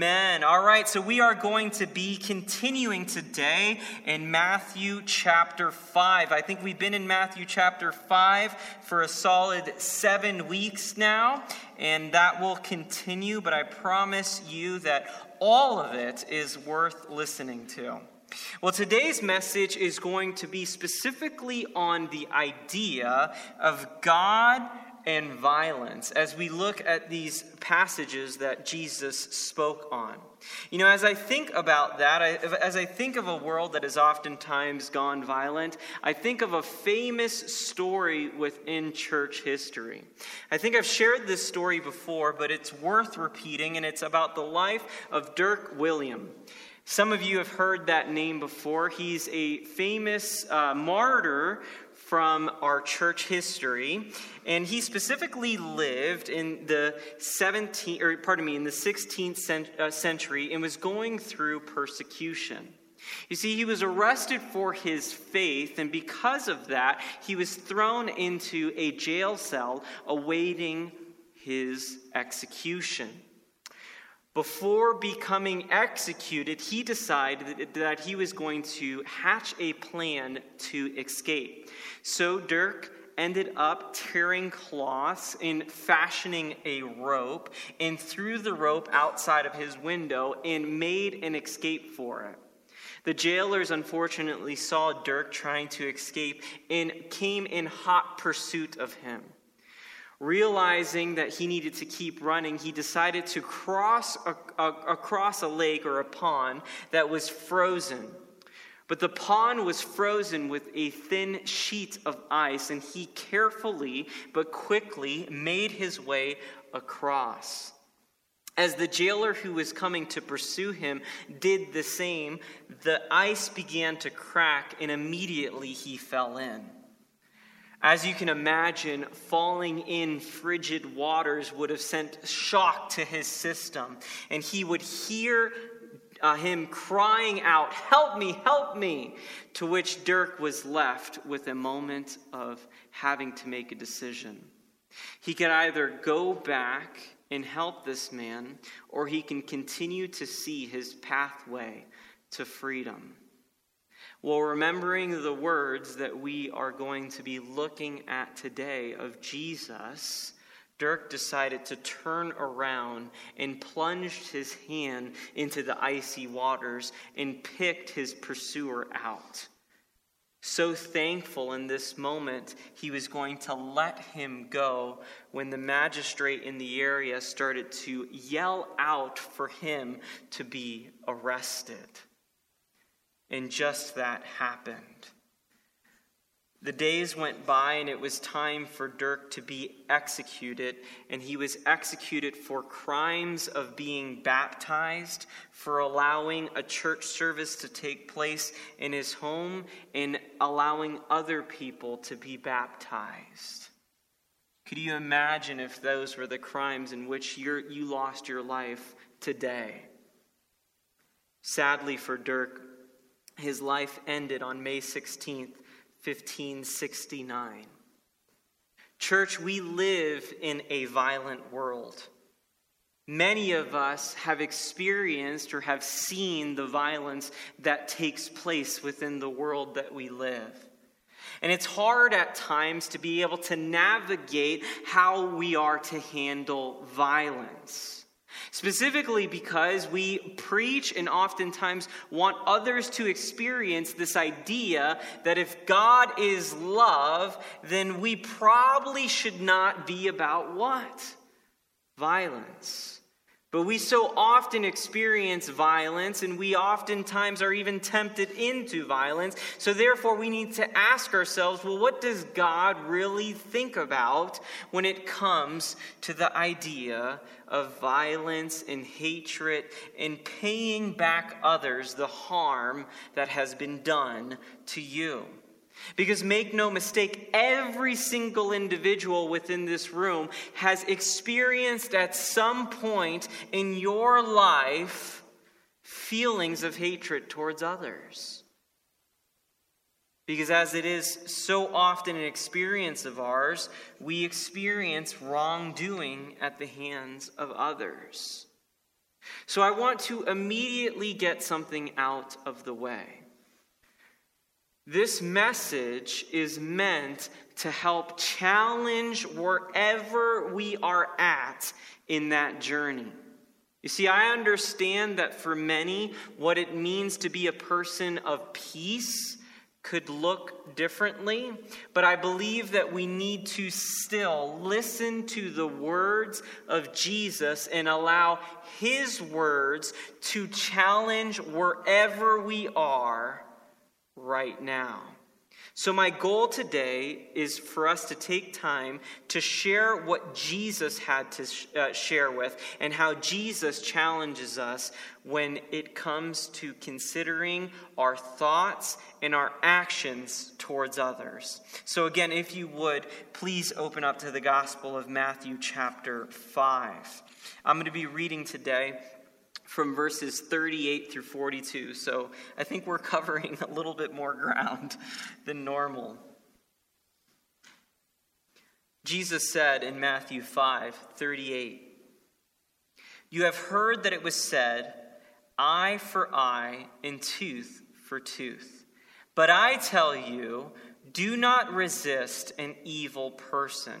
Amen. All right, so we are going to be continuing today in Matthew chapter 5. I think we've been in Matthew chapter 5 for a solid seven weeks now, and that will continue, but I promise you that all of it is worth listening to. Well, today's message is going to be specifically on the idea of God and violence as we look at these passages that Jesus spoke on. You know, as I think about that, I, as I think of a world that has oftentimes gone violent, I think of a famous story within church history. I think I've shared this story before, but it's worth repeating, and it's about the life of Dirk Willems. Some of you have heard that name before. He's a famous uh, martyr from our church history, and he specifically lived in the 17th, or pardon me, in the 16th uh, century and was going through persecution. You see, he was arrested for his faith, and because of that, he was thrown into a jail cell awaiting his execution. Before becoming executed, he decided that he was going to hatch a plan to escape. So Dirk ended up tearing cloths and fashioning a rope and threw the rope outside of his window and made an escape for it. The jailers unfortunately saw Dirk trying to escape and came in hot pursuit of him. Realizing that he needed to keep running, he decided to cross a, a, across a lake or a pond that was frozen. But the pond was frozen with a thin sheet of ice, and he carefully but quickly made his way across. As the jailer who was coming to pursue him did the same, the ice began to crack, and immediately he fell in. As you can imagine, falling in frigid waters would have sent shock to his system, and he would hear uh, him crying out, Help me, help me! To which Dirk was left with a moment of having to make a decision. He could either go back and help this man, or he can continue to see his pathway to freedom. Well, remembering the words that we are going to be looking at today of Jesus, Dirk decided to turn around and plunged his hand into the icy waters and picked his pursuer out. So thankful in this moment, he was going to let him go when the magistrate in the area started to yell out for him to be arrested. And just that happened. The days went by, and it was time for Dirk to be executed. And he was executed for crimes of being baptized, for allowing a church service to take place in his home, and allowing other people to be baptized. Could you imagine if those were the crimes in which you lost your life today? Sadly for Dirk, his life ended on May 16th, 1569. Church, we live in a violent world. Many of us have experienced or have seen the violence that takes place within the world that we live. And it's hard at times to be able to navigate how we are to handle violence. Specifically because we preach and oftentimes want others to experience this idea that if God is love, then we probably should not be about what? Violence. But we so often experience violence, and we oftentimes are even tempted into violence. So, therefore, we need to ask ourselves well, what does God really think about when it comes to the idea of violence and hatred and paying back others the harm that has been done to you? Because make no mistake, every single individual within this room has experienced at some point in your life feelings of hatred towards others. Because as it is so often an experience of ours, we experience wrongdoing at the hands of others. So I want to immediately get something out of the way. This message is meant to help challenge wherever we are at in that journey. You see, I understand that for many, what it means to be a person of peace could look differently, but I believe that we need to still listen to the words of Jesus and allow his words to challenge wherever we are right now. So, my goal today is for us to take time to share what Jesus had to sh- uh, share with and how Jesus challenges us when it comes to considering our thoughts and our actions towards others. So, again, if you would, please open up to the Gospel of Matthew, chapter 5. I'm going to be reading today from verses 38 through 42. So I think we're covering a little bit more ground than normal. Jesus said in Matthew 5 38, You have heard that it was said, eye for eye and tooth for tooth. But I tell you, do not resist an evil person.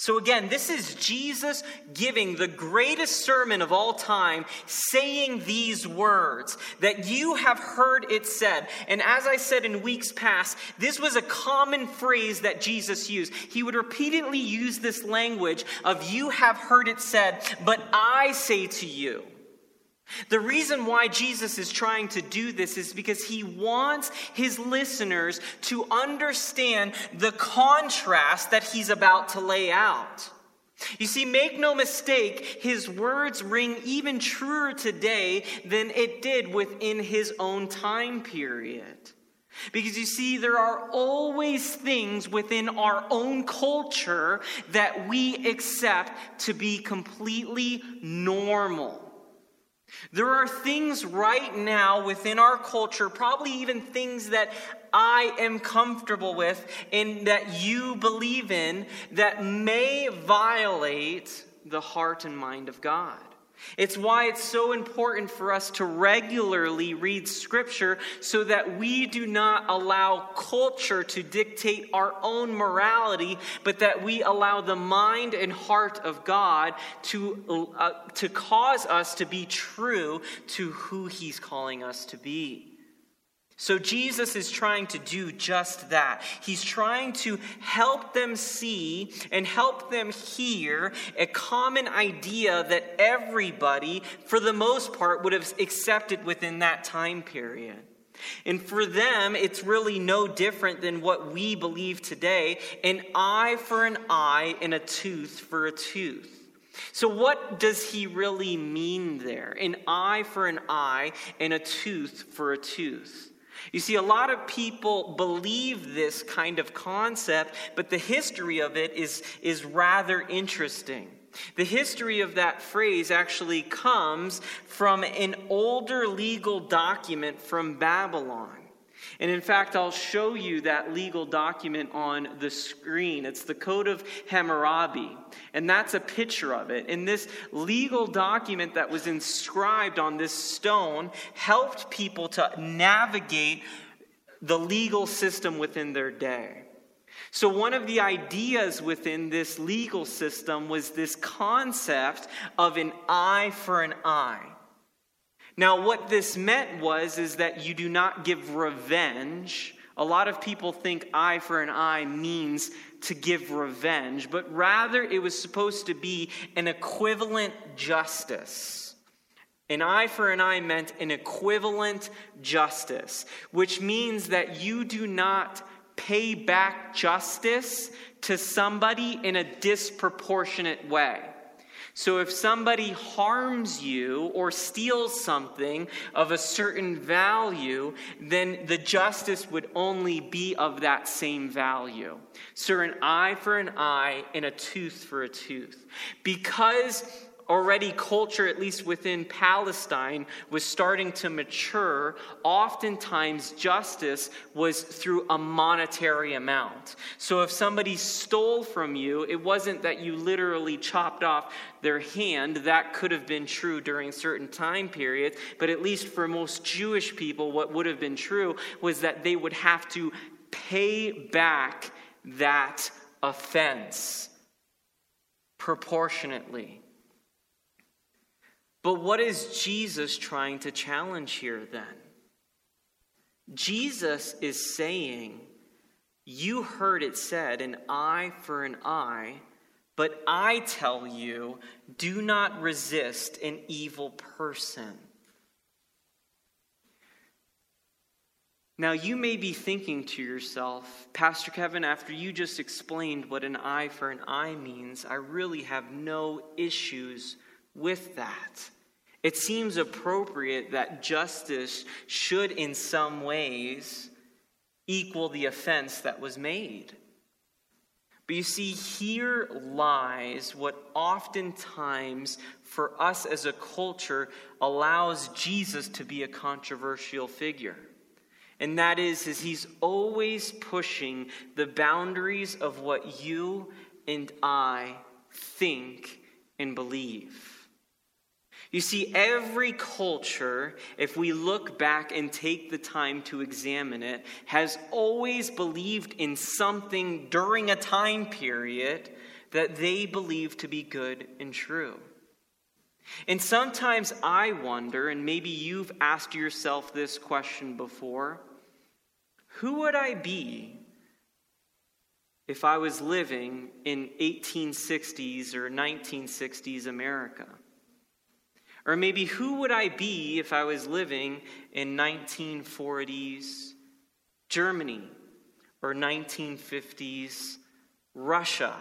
So, again, this is Jesus giving the greatest sermon of all time, saying these words that you have heard it said. And as I said in weeks past, this was a common phrase that Jesus used. He would repeatedly use this language of, You have heard it said, but I say to you. The reason why Jesus is trying to do this is because he wants his listeners to understand the contrast that he's about to lay out. You see, make no mistake, his words ring even truer today than it did within his own time period. Because you see, there are always things within our own culture that we accept to be completely normal. There are things right now within our culture, probably even things that I am comfortable with and that you believe in, that may violate the heart and mind of God. It's why it's so important for us to regularly read Scripture so that we do not allow culture to dictate our own morality, but that we allow the mind and heart of God to, uh, to cause us to be true to who He's calling us to be. So Jesus is trying to do just that. He's trying to help them see and help them hear a common idea that everybody, for the most part, would have accepted within that time period. And for them, it's really no different than what we believe today an eye for an eye and a tooth for a tooth. So, what does he really mean there? An eye for an eye and a tooth for a tooth. You see, a lot of people believe this kind of concept, but the history of it is, is rather interesting. The history of that phrase actually comes from an older legal document from Babylon. And in fact, I'll show you that legal document on the screen. It's the Code of Hammurabi, and that's a picture of it. And this legal document that was inscribed on this stone helped people to navigate the legal system within their day. So, one of the ideas within this legal system was this concept of an eye for an eye. Now, what this meant was is that you do not give revenge. A lot of people think eye for an eye means to give revenge, but rather it was supposed to be an equivalent justice. An eye for an eye meant an equivalent justice, which means that you do not pay back justice to somebody in a disproportionate way. So if somebody harms you or steals something of a certain value, then the justice would only be of that same value. So an eye for an eye and a tooth for a tooth. Because already culture, at least within Palestine, was starting to mature, oftentimes justice was through a monetary amount. So if somebody stole from you, it wasn't that you literally chopped off their hand. That could have been true during certain time periods, but at least for most Jewish people, what would have been true was that they would have to pay back that offense proportionately. But what is Jesus trying to challenge here then? Jesus is saying, You heard it said, an eye for an eye, but I tell you, do not resist an evil person. Now, you may be thinking to yourself, Pastor Kevin, after you just explained what an eye for an eye means, I really have no issues with that. It seems appropriate that justice should, in some ways, equal the offense that was made. But you see, here lies what oftentimes, for us as a culture, allows Jesus to be a controversial figure. And that is, is he's always pushing the boundaries of what you and I think and believe. You see, every culture, if we look back and take the time to examine it, has always believed in something during a time period that they believe to be good and true. And sometimes I wonder, and maybe you've asked yourself this question before who would I be if I was living in 1860s or 1960s America? Or maybe who would I be if I was living in 1940s Germany or 1950s Russia?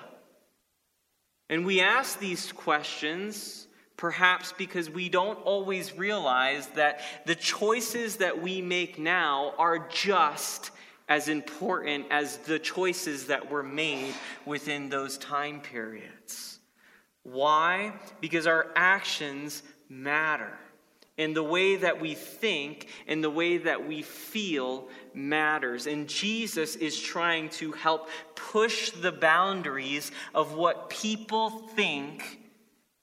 And we ask these questions perhaps because we don't always realize that the choices that we make now are just as important as the choices that were made within those time periods. Why? Because our actions matter. And the way that we think and the way that we feel matters. And Jesus is trying to help push the boundaries of what people think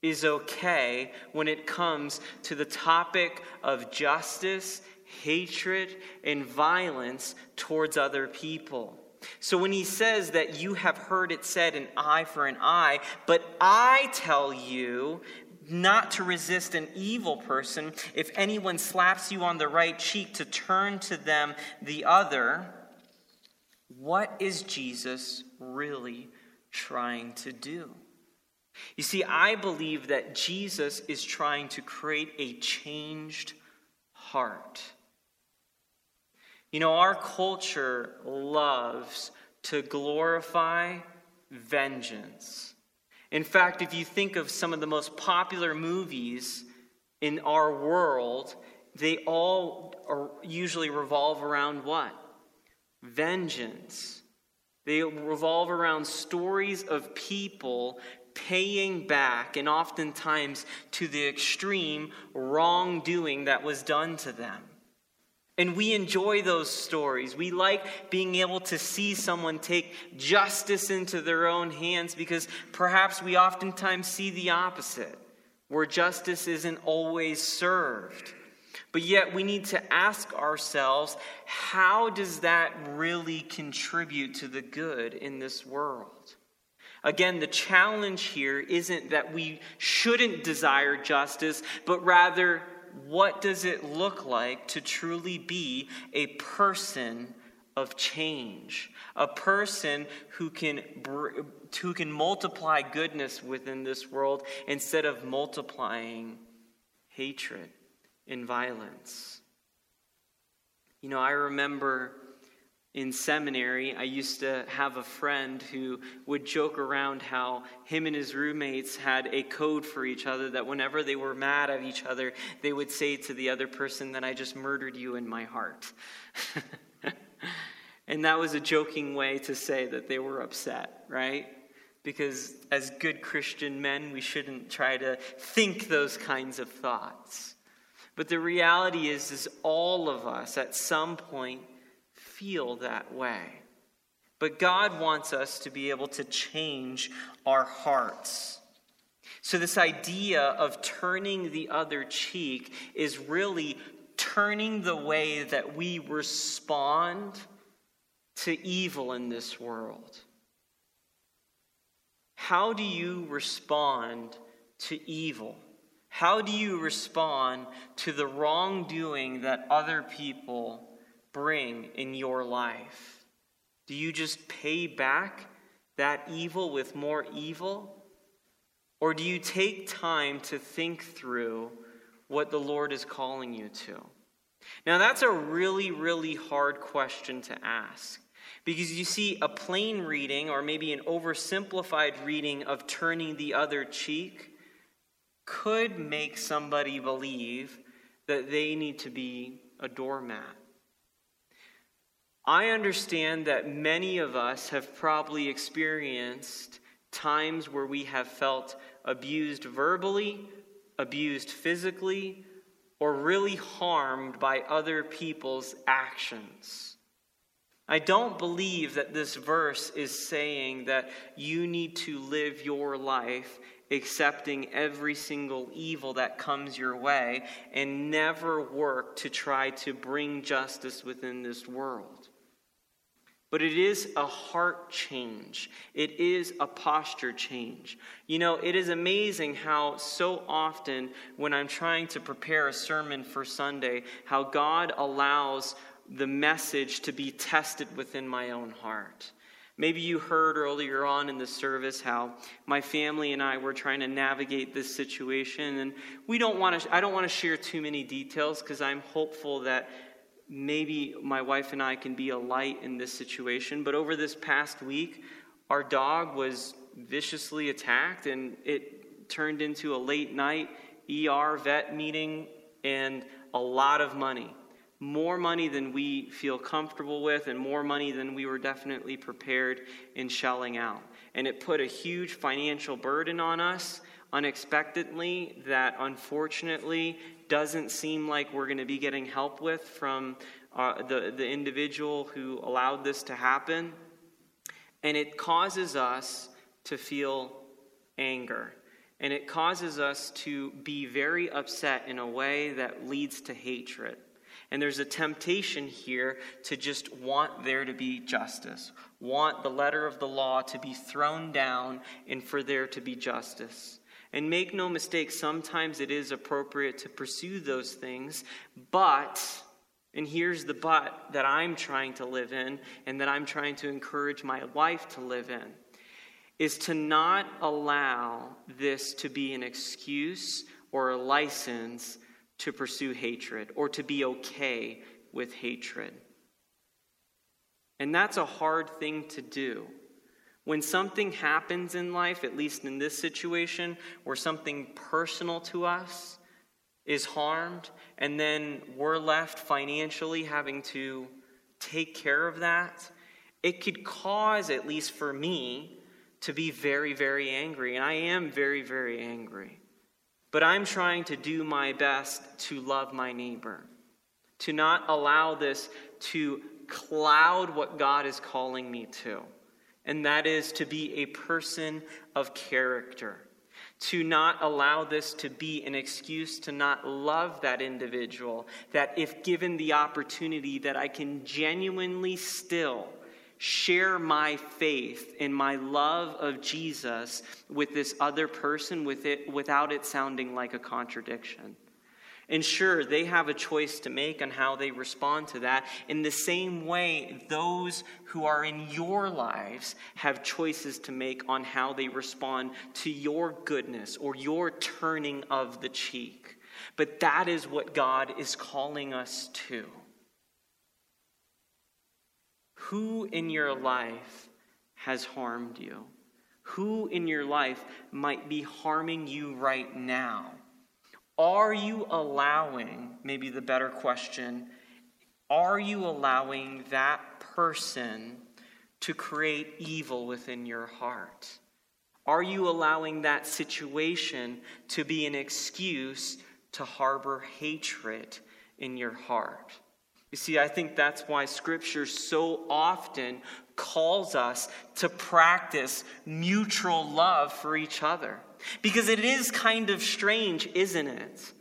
is okay when it comes to the topic of justice, hatred, and violence towards other people. So when he says that you have heard it said an eye for an eye, but I tell you not to resist an evil person. If anyone slaps you on the right cheek, to turn to them the other. What is Jesus really trying to do? You see, I believe that Jesus is trying to create a changed heart. You know, our culture loves to glorify vengeance. In fact, if you think of some of the most popular movies in our world, they all usually revolve around what? Vengeance. They revolve around stories of people paying back, and oftentimes to the extreme wrongdoing that was done to them. And we enjoy those stories. We like being able to see someone take justice into their own hands because perhaps we oftentimes see the opposite, where justice isn't always served. But yet we need to ask ourselves how does that really contribute to the good in this world? Again, the challenge here isn't that we shouldn't desire justice, but rather what does it look like to truly be a person of change? A person who can, who can multiply goodness within this world instead of multiplying hatred and violence. You know, I remember in seminary, I used to have a friend who would joke around how him and his roommates had a code for each other that whenever they were mad at each other, they would say to the other person that I just murdered you in my heart. and that was a joking way to say that they were upset, right? Because as good Christian men, we shouldn't try to think those kinds of thoughts. But the reality is is all of us at some point feel that way. But God wants us to be able to change our hearts. So, this idea of turning the other cheek is really turning the way that we respond to evil in this world. How do you respond to evil? How do you respond to the wrongdoing that other people bring in your life? Do you just pay back that evil with more evil? Or do you take time to think through what the Lord is calling you to? Now, that's a really, really hard question to ask. Because you see, a plain reading, or maybe an oversimplified reading of turning the other cheek, could make somebody believe that they need to be a doormat. I understand that many of us have probably experienced times where we have felt abused verbally, abused physically, or really harmed by other people's actions. I don't believe that this verse is saying that you need to live your life accepting every single evil that comes your way and never work to try to bring justice within this world. But it is a heart change. It is a posture change. You know, it is amazing how so often when I'm trying to prepare a sermon for Sunday, how God allows the message to be tested within my own heart. Maybe you heard earlier on in the service how my family and I were trying to navigate this situation and we don't want to I don't want to share too many details because I'm hopeful that maybe my wife and I can be a light in this situation. But over this past week, our dog was viciously attacked, and it turned into a late night ER vet meeting and a lot of money. More money than we feel comfortable with, and more money than we were definitely prepared in shelling out. And it put a huge financial burden on us unexpectedly that unfortunately doesn't seem like we're going to be getting help with from uh, the, the individual who allowed this to happen. And it causes us to feel anger. And it causes us to be very upset in a way that leads to hatred. And there's a temptation here to just want there to be justice, want the letter of the law to be thrown down, and for there to be justice. And make no mistake, sometimes it is appropriate to pursue those things, but, and here's the but that I'm trying to live in and that I'm trying to encourage my wife to live in, is to not allow this to be an excuse or a license to pursue hatred or to be okay with hatred. And that's a hard thing to do. When something happens in life, at least in this situation, where something personal to us is harmed, and then we're left financially having to take care of that, it could cause, at least for me, to be very, very angry. And I am very, very angry. But I'm trying to do my best to love my neighbor, to not allow this to cloud what God is calling me to and that is to be a person of character. To not allow this to be an excuse to not love that individual, that if given the opportunity, that I can genuinely still share my faith and my love of Jesus with this other person with it, without it sounding like a contradiction. And sure, they have a choice to make on how they respond to that. In the same way, those who are in your lives have choices to make on how they respond to your goodness or your turning of the cheek. But that is what God is calling us to. who in your life has harmed you? Who in your life might be harming you right now? Are you allowing, maybe the better question, are you allowing that person to create evil within your heart? Are you allowing that situation to be an excuse to harbor hatred in your heart? You see, I think that's why Scripture so often calls us to practice mutual love for each other. Because it is kind of strange, isn't it?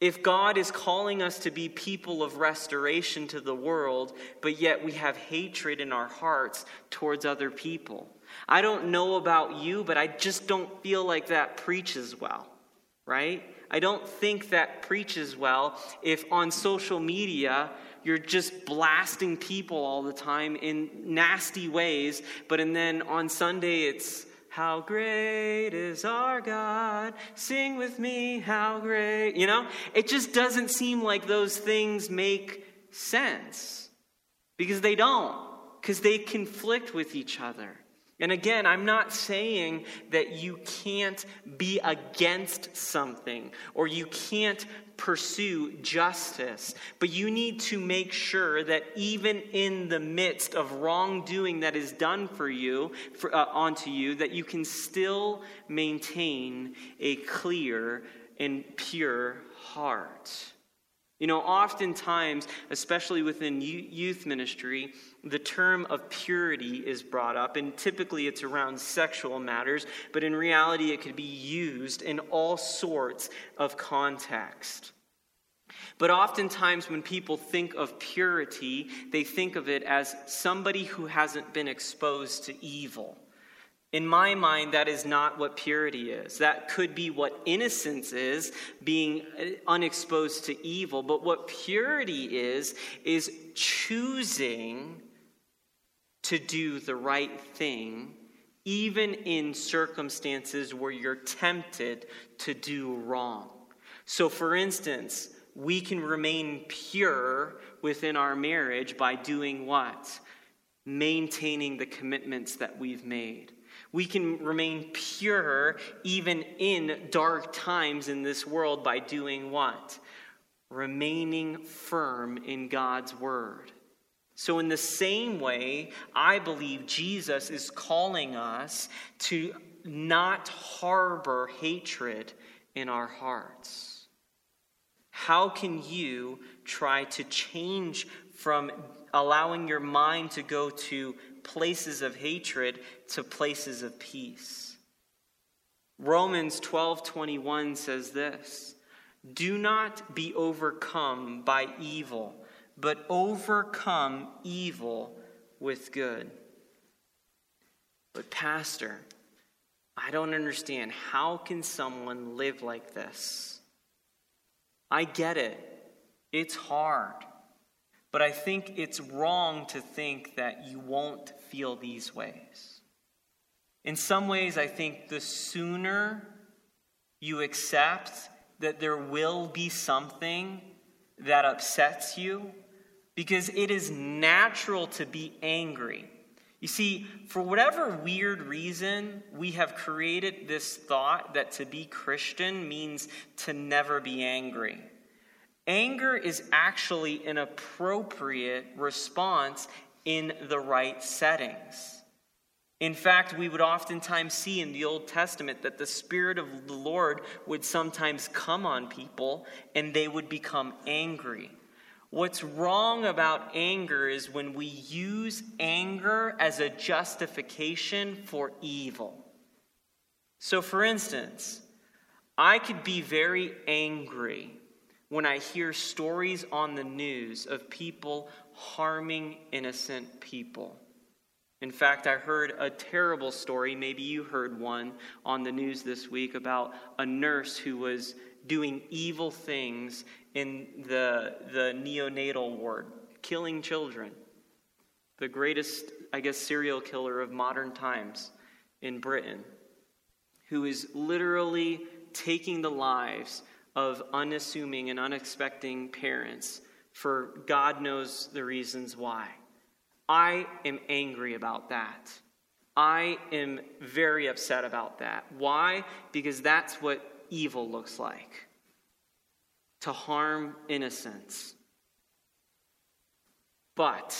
If God is calling us to be people of restoration to the world, but yet we have hatred in our hearts towards other people. I don't know about you, but I just don't feel like that preaches well, right? I don't think that preaches well if on social media you're just blasting people all the time in nasty ways, but and then on Sunday it's how great is our God? Sing with me, how great. You know, it just doesn't seem like those things make sense because they don't, because they conflict with each other. And again, I'm not saying that you can't be against something or you can't pursue justice, but you need to make sure that even in the midst of wrongdoing that is done for you, for, uh, onto you, that you can still maintain a clear and pure heart. You know, oftentimes, especially within youth ministry, the term of purity is brought up, and typically it's around sexual matters, but in reality, it could be used in all sorts of context. But oftentimes, when people think of purity, they think of it as somebody who hasn't been exposed to evil. In my mind, that is not what purity is. That could be what innocence is, being uh, unexposed to evil. But what purity is, is choosing to do the right thing, even in circumstances where you're tempted to do wrong. So, for instance, we can remain pure within our marriage by doing what? Maintaining the commitments that we've made. We can remain pure even in dark times in this world by doing what? Remaining firm in God's word. So, in the same way, I believe Jesus is calling us to not harbor hatred in our hearts. How can you try to change from allowing your mind to go to places of hatred to places of peace? Romans 12:21 says this, "Do not be overcome by evil." but overcome evil with good. But, Pastor, I don't understand. How can someone live like this? I get it, it's hard. But I think it's wrong to think that you won't feel these ways. In some ways, I think the sooner you accept that there will be something that upsets you, because it is natural to be angry. You see, for whatever weird reason, we have created this thought that to be Christian means to never be angry. Anger is actually an appropriate response in the right settings. In fact, we would oftentimes see in the Old Testament that the Spirit of the Lord would sometimes come on people and they would become angry. What's wrong about anger is when we use anger as a justification for evil. So, for instance, I could be very angry when I hear stories on the news of people harming innocent people. In fact, I heard a terrible story, maybe you heard one on the news this week, about a nurse who was doing evil things in the, the neonatal ward, killing children. The greatest, I guess, serial killer of modern times in Britain, who is literally taking the lives of unassuming and unexpecting parents for God knows the reasons why. I am angry about that. I am very upset about that. Why? Because that's what evil looks like to harm innocence. But,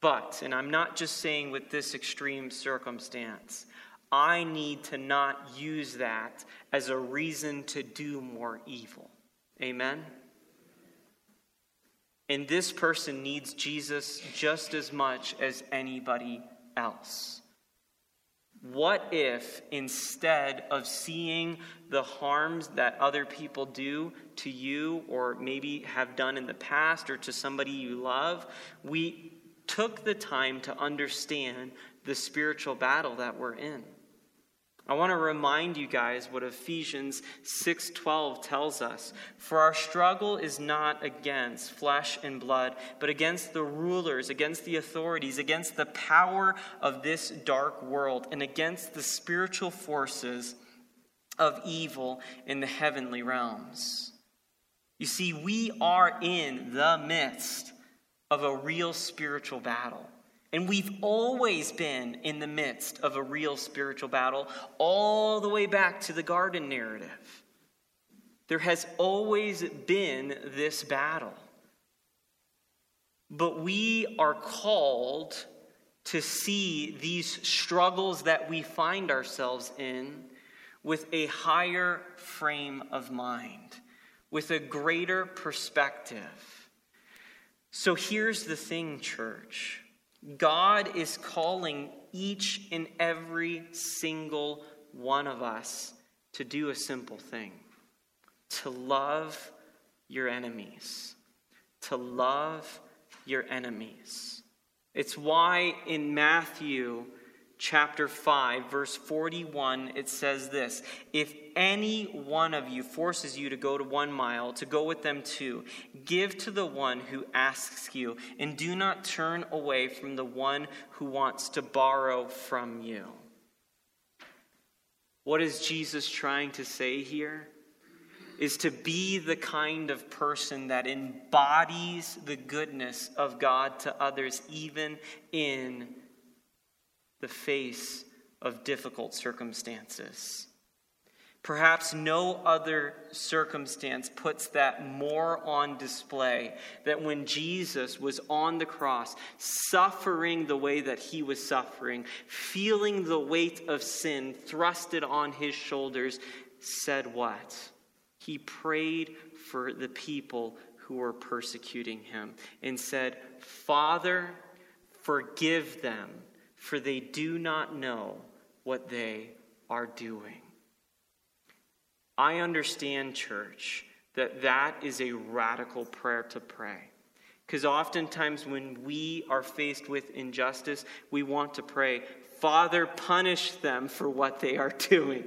but, and I'm not just saying with this extreme circumstance, I need to not use that as a reason to do more evil. Amen? And this person needs Jesus just as much as anybody else. What if instead of seeing the harms that other people do to you or maybe have done in the past or to somebody you love, we took the time to understand the spiritual battle that we're in? I want to remind you guys what Ephesians 6:12 tells us. For our struggle is not against flesh and blood, but against the rulers, against the authorities, against the power of this dark world, and against the spiritual forces of evil in the heavenly realms. You see, we are in the midst of a real spiritual battle. And we've always been in the midst of a real spiritual battle, all the way back to the garden narrative. There has always been this battle. But we are called to see these struggles that we find ourselves in with a higher frame of mind, with a greater perspective. So here's the thing, church. God is calling each and every single one of us to do a simple thing to love your enemies. To love your enemies. It's why in Matthew chapter 5, verse 41, it says this If any one of you forces you to go to one mile, to go with them two, give to the one who asks you, and do not turn away from the one who wants to borrow from you. What is Jesus trying to say here? Is to be the kind of person that embodies the goodness of God to others, even in the face of difficult circumstances. Perhaps no other circumstance puts that more on display that when Jesus was on the cross, suffering the way that he was suffering, feeling the weight of sin thrusted on his shoulders, said what? He prayed for the people who were persecuting him and said, Father, forgive them for they do not know what they are doing. I understand, church, that that is a radical prayer to pray. Because oftentimes when we are faced with injustice, we want to pray, Father, punish them for what they are doing.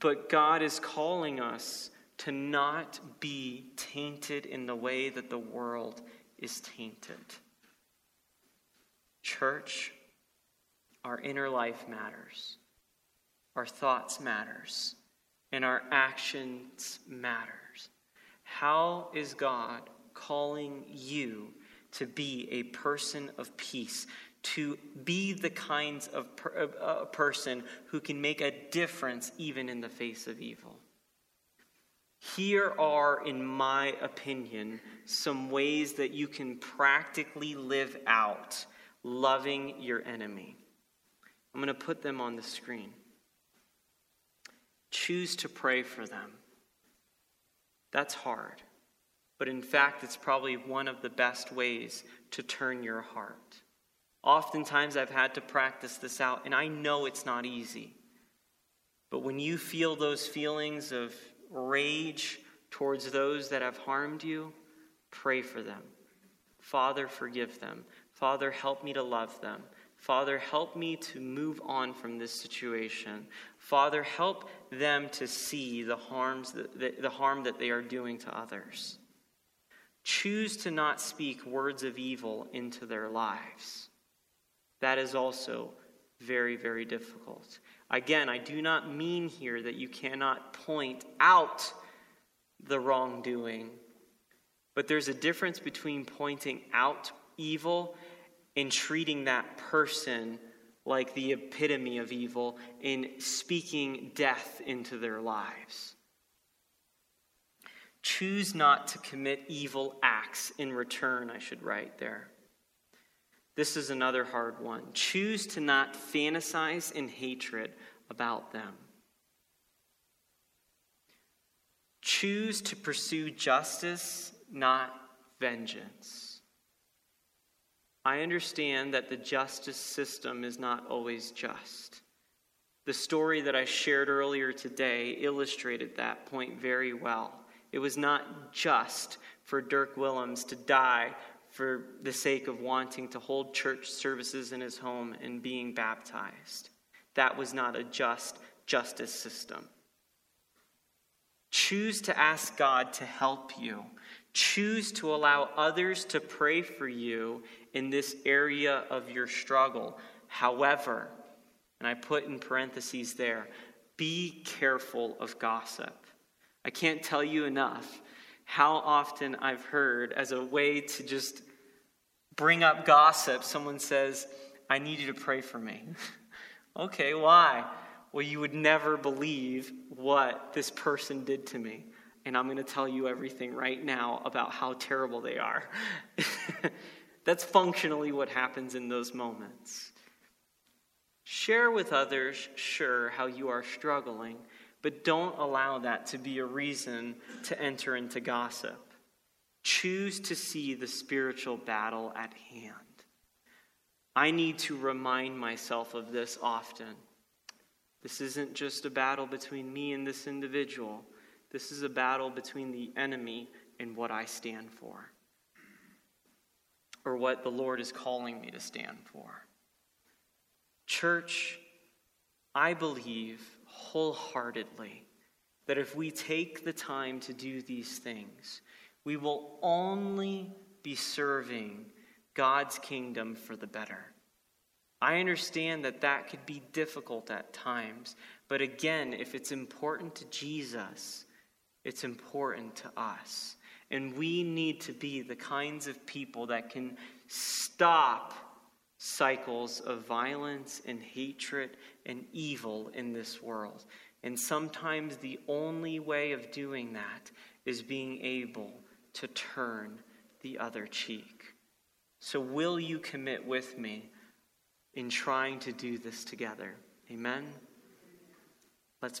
But God is calling us to not be tainted in the way that the world is tainted. Church, our inner life matters. Our thoughts matters. And our actions matters. How is God calling you to be a person of peace, to be the kinds of per, uh, person who can make a difference even in the face of evil? Here are, in my opinion, some ways that you can practically live out loving your enemy. I'm going to put them on the screen. Choose to pray for them. That's hard. But in fact, it's probably one of the best ways to turn your heart. Oftentimes, I've had to practice this out, and I know it's not easy. But when you feel those feelings of rage towards those that have harmed you, pray for them. Father, forgive them. Father, help me to love them. Father, help me to move on from this situation. Father, help them to see the, harms that, the, the harm that they are doing to others. Choose to not speak words of evil into their lives. That is also very, very difficult. Again, I do not mean here that you cannot point out the wrongdoing But there's a difference between pointing out evil and treating that person like the epitome of evil in speaking death into their lives. Choose not to commit evil acts in return, I should write there. This is another hard one. Choose to not fantasize in hatred about them. Choose to pursue justice, not vengeance. I understand that the justice system is not always just. The story that I shared earlier today illustrated that point very well. It was not just for Dirk Willems to die for the sake of wanting to hold church services in his home and being baptized. That was not a just justice system. Choose to ask God to help you. Choose to allow others to pray for you in this area of your struggle. However, and I put in parentheses there, be careful of gossip. I can't tell you enough how often I've heard as a way to just bring up gossip, someone says, I need you to pray for me. okay, why? Well, you would never believe what this person did to me. And I'm going to tell you everything right now about how terrible they are. That's functionally what happens in those moments. Share with others, sure, how you are struggling, but don't allow that to be a reason to enter into gossip. Choose to see the spiritual battle at hand. I need to remind myself of this often. This isn't just a battle between me and this individual. This is a battle between the enemy and what I stand for, or what the Lord is calling me to stand for. Church, I believe wholeheartedly that if we take the time to do these things, we will only be serving God's kingdom for the better. I understand that that could be difficult at times, but again, if it's important to Jesus, it's important to us. And we need to be the kinds of people that can stop cycles of violence and hatred and evil in this world. And sometimes the only way of doing that is being able to turn the other cheek. So, will you commit with me? in trying to do this together. Amen? Let's pray.